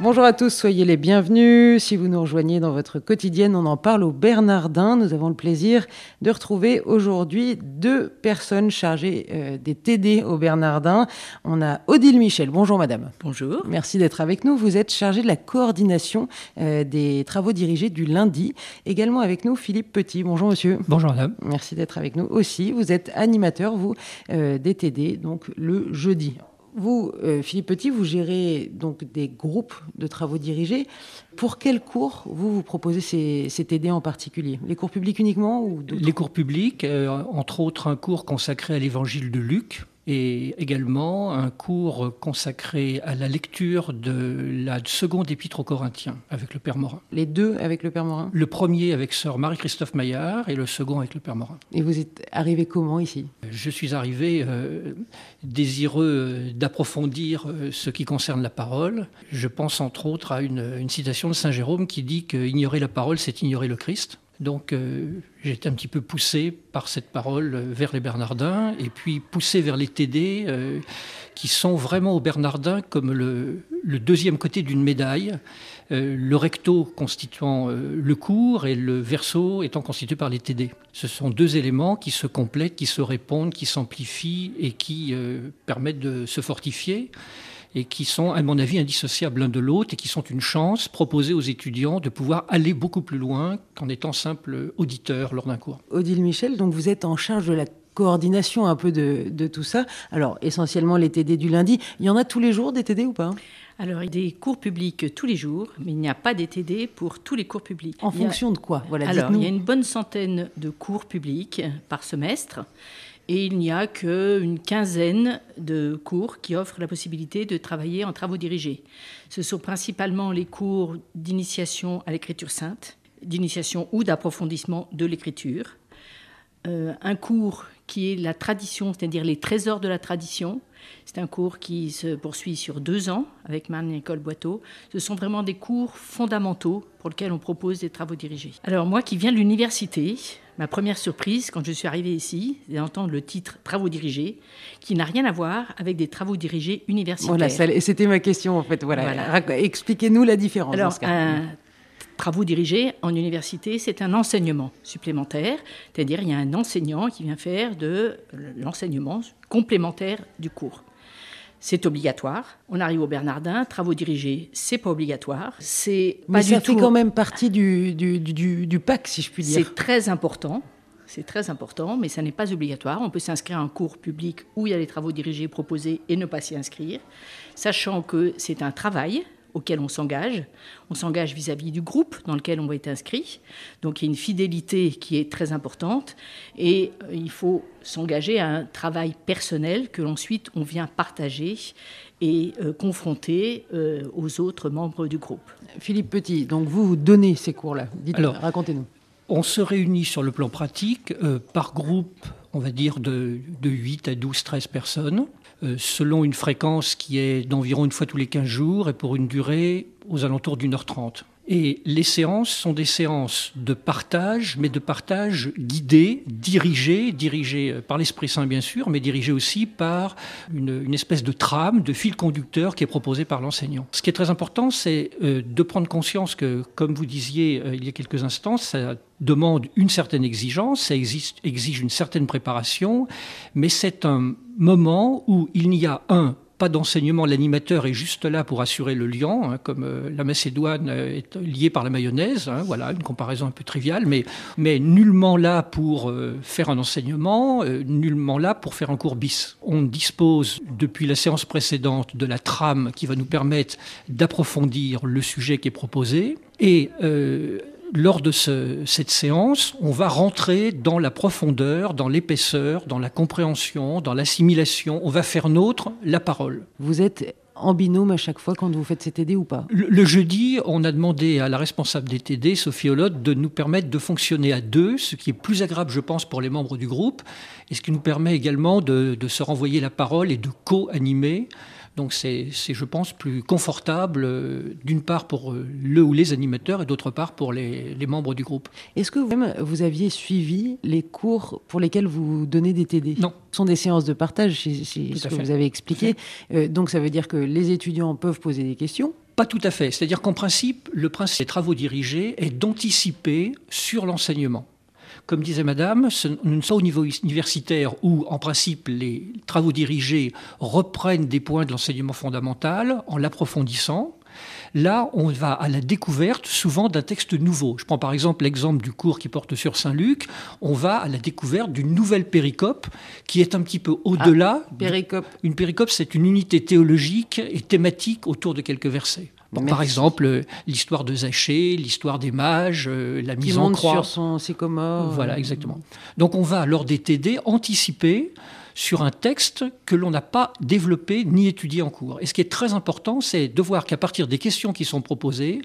Bonjour à tous, soyez les bienvenus. Si vous nous rejoignez dans votre quotidienne, on en parle au Bernardin. Nous avons le plaisir de retrouver aujourd'hui deux personnes chargées euh, des TD au Bernardin. On a Odile Michel. Bonjour madame. Bonjour. Merci d'être avec nous. Vous êtes chargée de la coordination euh, des travaux dirigés du lundi. Également avec nous Philippe Petit. Bonjour monsieur. Bonjour madame. Merci d'être avec nous aussi. Vous êtes animateur, vous, euh, des TD, donc le jeudi. Vous, euh, Philippe Petit, vous gérez donc des groupes de travaux dirigés. Pour quels cours vous vous proposez ces, ces en particulier? Les cours publics uniquement ou Les cours publics, euh, entre autres un cours consacré à l'évangile de Luc, et également un cours consacré à la lecture de la seconde épître aux Corinthiens avec le Père Morin. Les deux avec le Père Morin? Le premier avec sœur Marie-Christophe Maillard et le second avec le Père Morin. Et vous êtes arrivé comment ici? Je suis arrivé euh, désireux d'approfondir euh, ce qui concerne la parole. Je pense entre autres à une, une citation de Saint Jérôme qui dit qu'ignorer la parole, c'est ignorer le Christ. Donc euh, j'ai été un petit peu poussé par cette parole euh, vers les Bernardins et puis poussé vers les TD euh, qui sont vraiment aux Bernardins comme le, le deuxième côté d'une médaille, le recto constituant le cours et le verso étant constitué par les TD. Ce sont deux éléments qui se complètent, qui se répondent, qui s'amplifient et qui permettent de se fortifier et qui sont, à mon avis, indissociables l'un de l'autre et qui sont une chance proposée aux étudiants de pouvoir aller beaucoup plus loin qu'en étant simple auditeur lors d'un cours. Odile Michel, donc vous êtes en charge de la coordination un peu de, de, tout ça. Alors, essentiellement les TD du lundi. Il y en a tous les jours des TD ou pas? Alors, il y a des cours publics tous les jours, mais il n'y a pas des TD pour tous les cours publics. En fonction a... de quoi? Voilà, Alors, il y a une bonne centaine de cours publics par semestre et il n'y a qu'une quinzaine de cours qui offrent la possibilité de travailler en travaux dirigés. Ce sont principalement les cours d'initiation à l'écriture sainte, d'initiation ou d'approfondissement de l'écriture. Euh, un cours qui est la tradition, c'est-à-dire les trésors de la tradition. C'est un cours qui se poursuit sur deux ans avec Marne-Nicole Boiteau. Ce sont vraiment des cours fondamentaux pour lesquels on propose des travaux dirigés. Alors moi qui viens de l'université, ma première surprise quand je suis arrivée ici, c'est d'entendre le titre Travaux dirigés, qui n'a rien à voir avec des travaux dirigés universitaires. Voilà, c'était ma question en fait. Voilà. voilà. Expliquez-nous la différence. Alors, un travaux dirigés en université, c'est un enseignement supplémentaire, c'est-à-dire il y a un enseignant qui vient faire de l'enseignement complémentaire du cours. C'est obligatoire. On arrive au Bernardin, travaux dirigés, c'est pas obligatoire. C'est Mais ça fait quand même partie du, du, du, du PAC, si je puis dire. C'est très important. C'est très important, mais ça n'est pas obligatoire. On peut s'inscrire à un cours public où il y a les travaux dirigés proposés et ne pas s'y inscrire, sachant que c'est un travail auquel on s'engage. On s'engage vis-à-vis du groupe dans lequel on va être inscrit. Donc il y a une fidélité qui est très importante et il faut s'engager à un travail personnel que ensuite on vient partager et euh, confronter euh, aux autres membres du groupe. Philippe Petit, donc vous, vous donnez ces cours-là. Alors, racontez-nous. On se réunit sur le plan pratique euh, par groupe, on va dire, de, de 8 à 12, 13 personnes. Euh, selon une fréquence qui est d'environ une fois tous les 15 jours et pour une durée aux alentours d'une heure trente. Et les séances sont des séances de partage, mais de partage guidé, dirigé, dirigé par l'Esprit Saint bien sûr, mais dirigé aussi par une, une, espèce de trame, de fil conducteur qui est proposé par l'enseignant. Ce qui est très important, c'est euh, de prendre conscience que, comme vous disiez euh, il y a quelques instants, ça demande une certaine exigence, ça exige une certaine préparation, mais c'est un moment où il n'y a un pas d'enseignement, l'animateur est juste là pour assurer le lien, hein, comme euh, la Macédoine est liée par la mayonnaise, hein, voilà, une comparaison un peu triviale, mais, mais nullement là pour euh, faire un enseignement, euh, nullement là pour faire un cours bis. On dispose depuis la séance précédente de la trame qui va nous permettre d'approfondir le sujet qui est proposé, et lors de ce, cette séance, on va rentrer dans la profondeur, dans l'épaisseur, dans la compréhension, dans l'assimilation. On va faire nôtre la parole. Vous êtes en binôme à chaque fois quand vous faites ces TD ou pas? Le, le, jeudi, on a demandé à la responsable des TD, Sophie Olotte, de nous permettre de fonctionner à deux, ce qui est plus agréable, je pense, pour les membres du groupe, et ce qui nous permet également de, de se renvoyer la parole et de co-animer Donc c'est, je pense, plus confortable, d'une part pour le ou les animateurs et d'autre part pour les, membres du groupe. Est-ce que vous-même, vous aviez suivi les cours pour lesquels vous donnez des TD Non. Ce sont des séances de partage, c'est, ce que vous avez expliqué. donc ça veut dire que les étudiants peuvent poser des questions? Pas tout à fait. C'est-à-dire qu'en principe, le principe des travaux dirigés est d'anticiper sur l'enseignement. Comme disait Madame, nous ne sommes au niveau universitaire où, en principe, les travaux dirigés reprennent des points de l'enseignement fondamental en l'approfondissant. Là, on va à la découverte souvent d'un texte nouveau. Je prends par exemple l'exemple du cours qui porte sur Saint Luc. On va à la découverte d'une nouvelle péricope qui est un petit peu au-delà. Ah, péricope. Une péricope, c'est une unité théologique et thématique autour de quelques versets. Par exemple, l'histoire de Zachée, l'histoire des mages, euh, la mise en croix. sur son sycomore. Voilà, exactement. Donc on va, lors des TD, anticiper sur un texte que l'on n'a pas développé ni étudié en cours. Et ce qui est très important, c'est de voir qu'à partir des questions qui sont proposées,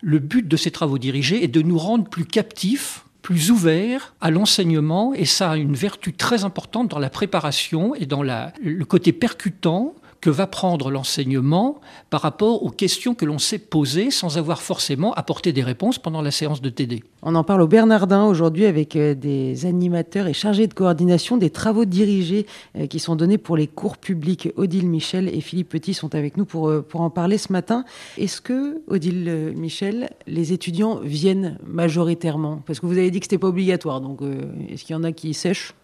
le but de ces travaux dirigés est de nous rendre plus captifs plus ouverts à l'enseignement et ça a une vertu très importante dans la préparation et dans le côté percutant que va prendre l'enseignement par rapport aux questions que l'on s'est posées sans avoir forcément apporté des réponses pendant la séance de TD. On en parle au Bernardin aujourd'hui avec euh, des animateurs et chargés de coordination des travaux dirigés euh, qui sont donnés pour les cours publics. Odile Michel et Philippe Petit sont avec nous pour, euh, pour en parler ce matin. Est-ce que, Odile Michel, les étudiants viennent majoritairement? Parce que vous avez dit que ce n'était pas obligatoire, donc est-ce qu'il y en a qui sèchent?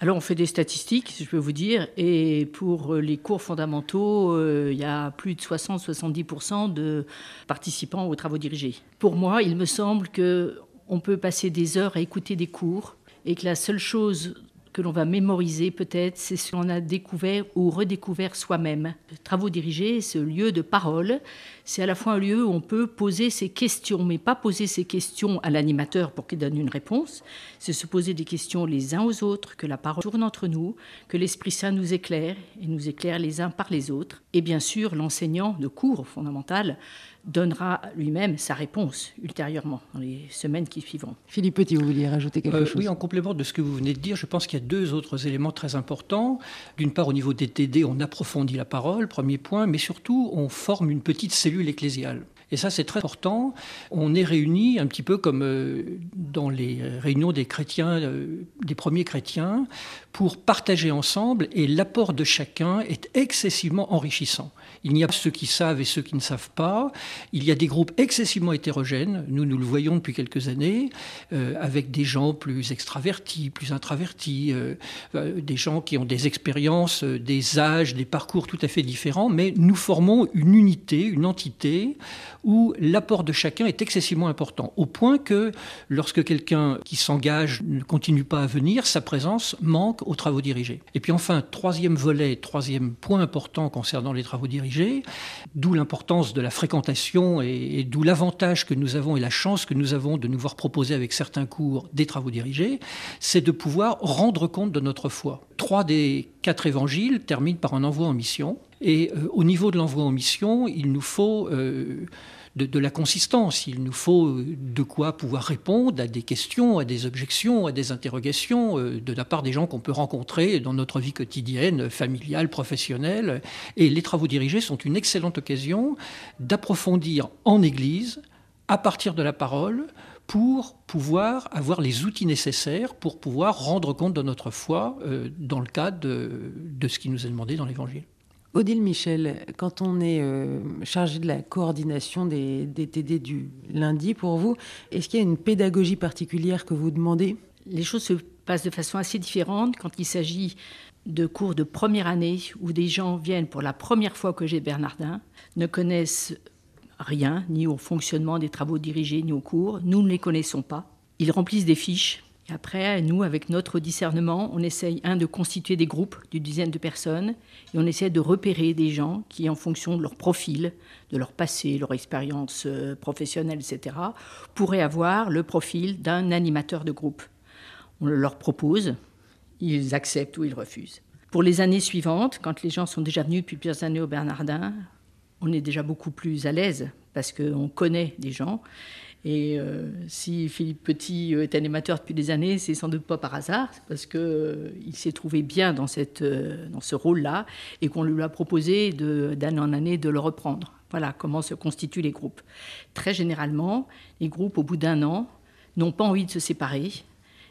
Alors on fait des statistiques, je peux vous dire, et pour les cours fondamentaux, euh, il y a plus de 60-70% de participants aux travaux dirigés. Pour moi, il me semble que on peut passer des heures à écouter des cours et que la seule chose que l'on va mémoriser peut-être, c'est ce qu'on a découvert ou redécouvert soi-même. Travaux dirigés, ce lieu de parole, c'est à la fois un lieu où on peut poser ses questions, mais pas poser ses questions à l'animateur pour qu'il donne une réponse, c'est se poser des questions les uns aux autres, que la parole tourne entre nous, que l'Esprit Saint nous éclaire et nous éclaire les uns par les autres. Et bien sûr, l'enseignant de cours fondamental donnera lui-même sa réponse ultérieurement, dans les semaines qui suivront. Philippe Petit, vous vouliez rajouter quelque euh, chose? Oui, en complément de ce que vous venez de dire, je pense qu'il y a deux autres éléments très importants. D'une part, au niveau des TD, on approfondit la parole, premier point, mais surtout, on forme une petite cellule ecclésiale. Et ça, c'est très important. On est réunis un petit peu comme euh, dans les réunions des chrétiens, euh, des premiers chrétiens, pour partager ensemble, et l'apport de chacun est excessivement enrichissant. Il n'y a pas ceux qui savent et ceux qui ne savent pas. Il y a des groupes excessivement hétérogènes. Nous, nous le voyons depuis quelques années, euh, avec des gens plus extravertis, plus introvertis, euh, des gens qui ont des expériences, des âges, des parcours tout à fait différents, mais nous formons une unité, une entité où l'apport de chacun est excessivement important, au point que lorsque quelqu'un qui s'engage ne continue pas à venir, sa présence manque aux travaux dirigés. Et puis enfin, troisième volet, troisième point important concernant les travaux dirigés, d'où l'importance de la fréquentation et, d'où l'avantage que nous avons et la chance que nous avons de nous voir proposer avec certains cours des travaux dirigés, c'est de pouvoir rendre compte de notre foi. Trois des quatre évangiles terminent par un envoi en mission. Et euh, au niveau de l'envoi en mission, il nous faut euh, de, la consistance. Il nous faut euh, de quoi pouvoir répondre à des questions, à des objections, à des interrogations de la part des gens qu'on peut rencontrer dans notre vie quotidienne, familiale, professionnelle. Et les travaux dirigés sont une excellente occasion d'approfondir en Église, à partir de la parole, pour pouvoir avoir les outils nécessaires pour pouvoir rendre compte de notre foi euh, dans le cadre de ce qui nous est demandé dans l'Évangile. Odile Michel, quand on est euh, chargé de la coordination des, TD du lundi pour vous, est-ce qu'il y a une pédagogie particulière que vous demandez? Les choses se passent de façon assez différente quand il s'agit de cours de première année où des gens viennent pour la première fois que j'ai Bernardin, ne connaissent rien, ni au fonctionnement des travaux dirigés, ni au cours. Nous ne les connaissons pas. Ils remplissent des fiches après, nous, avec notre discernement, on essaye, un, de constituer des groupes d'une dizaine de personnes, et on essaie de repérer des gens qui, en fonction de leur profil, de leur passé, leur expérience euh, professionnelle, etc., pourraient avoir le profil d'un animateur de groupe. On le leur propose, ils acceptent ou ils refusent. Pour les années suivantes, quand les gens sont déjà venus depuis plusieurs années au Bernardin, on est déjà beaucoup plus à l'aise parce qu'on connaît des gens Et euh, si Philippe Petit est animateur depuis des années, c'est sans doute pas par hasard, parce qu'il il s'est trouvé bien dans ce rôle-là et qu'on lui a proposé d'année en année de le reprendre. Voilà comment se constituent les groupes. Très généralement, les groupes, au bout d'un an, n'ont pas envie de se séparer.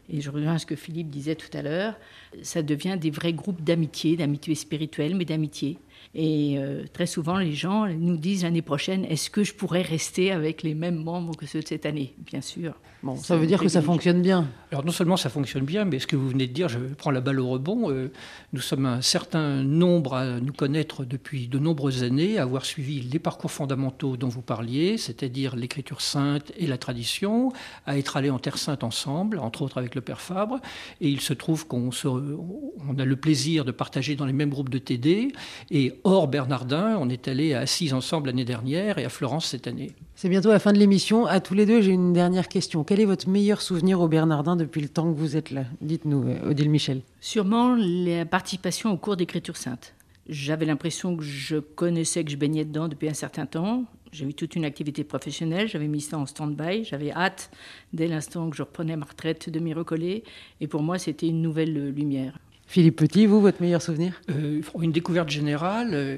Et je reviens à ce que Philippe disait tout à l'heure, ça devient des vrais groupes d'amitié, d'amitié spirituelle, mais d'amitié. Et euh, très souvent, les gens nous disent l'année prochaine, est-ce que je pourrais rester avec les mêmes membres que ceux de cette année? Bien sûr. Bon, ça veut dire que ça fonctionne bien. Alors non seulement ça fonctionne bien, mais ce que vous venez de dire, je prends la balle au rebond, euh, nous sommes un certain nombre à nous connaître depuis de nombreuses années, à avoir suivi les parcours fondamentaux dont vous parliez, c'est-à-dire l'écriture sainte et la tradition, à être allés en Terre Sainte ensemble, entre autres avec le Père Fabre, et il se trouve qu'on on a le plaisir de partager dans les mêmes groupes de TD, et hors Bernardin, on est allé à Assise ensemble l'année dernière et à Florence cette année. C'est bientôt la fin de l'émission. À tous les deux, j'ai une dernière question. Quel est votre meilleur souvenir au Bernardin depuis le temps que vous êtes là? Dites-nous, euh, Odile Michel. Sûrement la participation au cours d'écriture sainte. J'avais l'impression que je connaissais, que je baignais dedans depuis un certain temps. J'ai eu toute une activité professionnelle, j'avais mis ça en stand-by, j'avais hâte dès l'instant que je reprenais ma retraite de m'y recoller. Et pour moi, c'était une nouvelle lumière. Philippe Petit, vous, votre meilleur souvenir? Euh, Une découverte générale. Euh,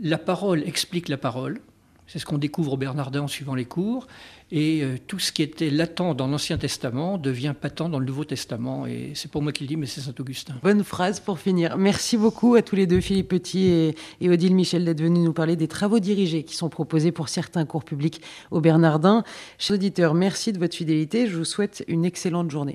la parole explique la parole. C'est ce qu'on découvre au Bernardin en suivant les cours. Et euh, tout ce qui était latent dans l'Ancien Testament devient patent dans le Nouveau Testament. Et c'est pour moi qu'il dit, mais c'est Saint-Augustin. Bonne phrase pour finir. Merci beaucoup à tous les deux, Philippe Petit et, et Odile Michel, d'être venus nous parler des travaux dirigés qui sont proposés pour certains cours publics au Bernardin. Chers auditeurs, merci de votre fidélité. Je vous souhaite une excellente journée.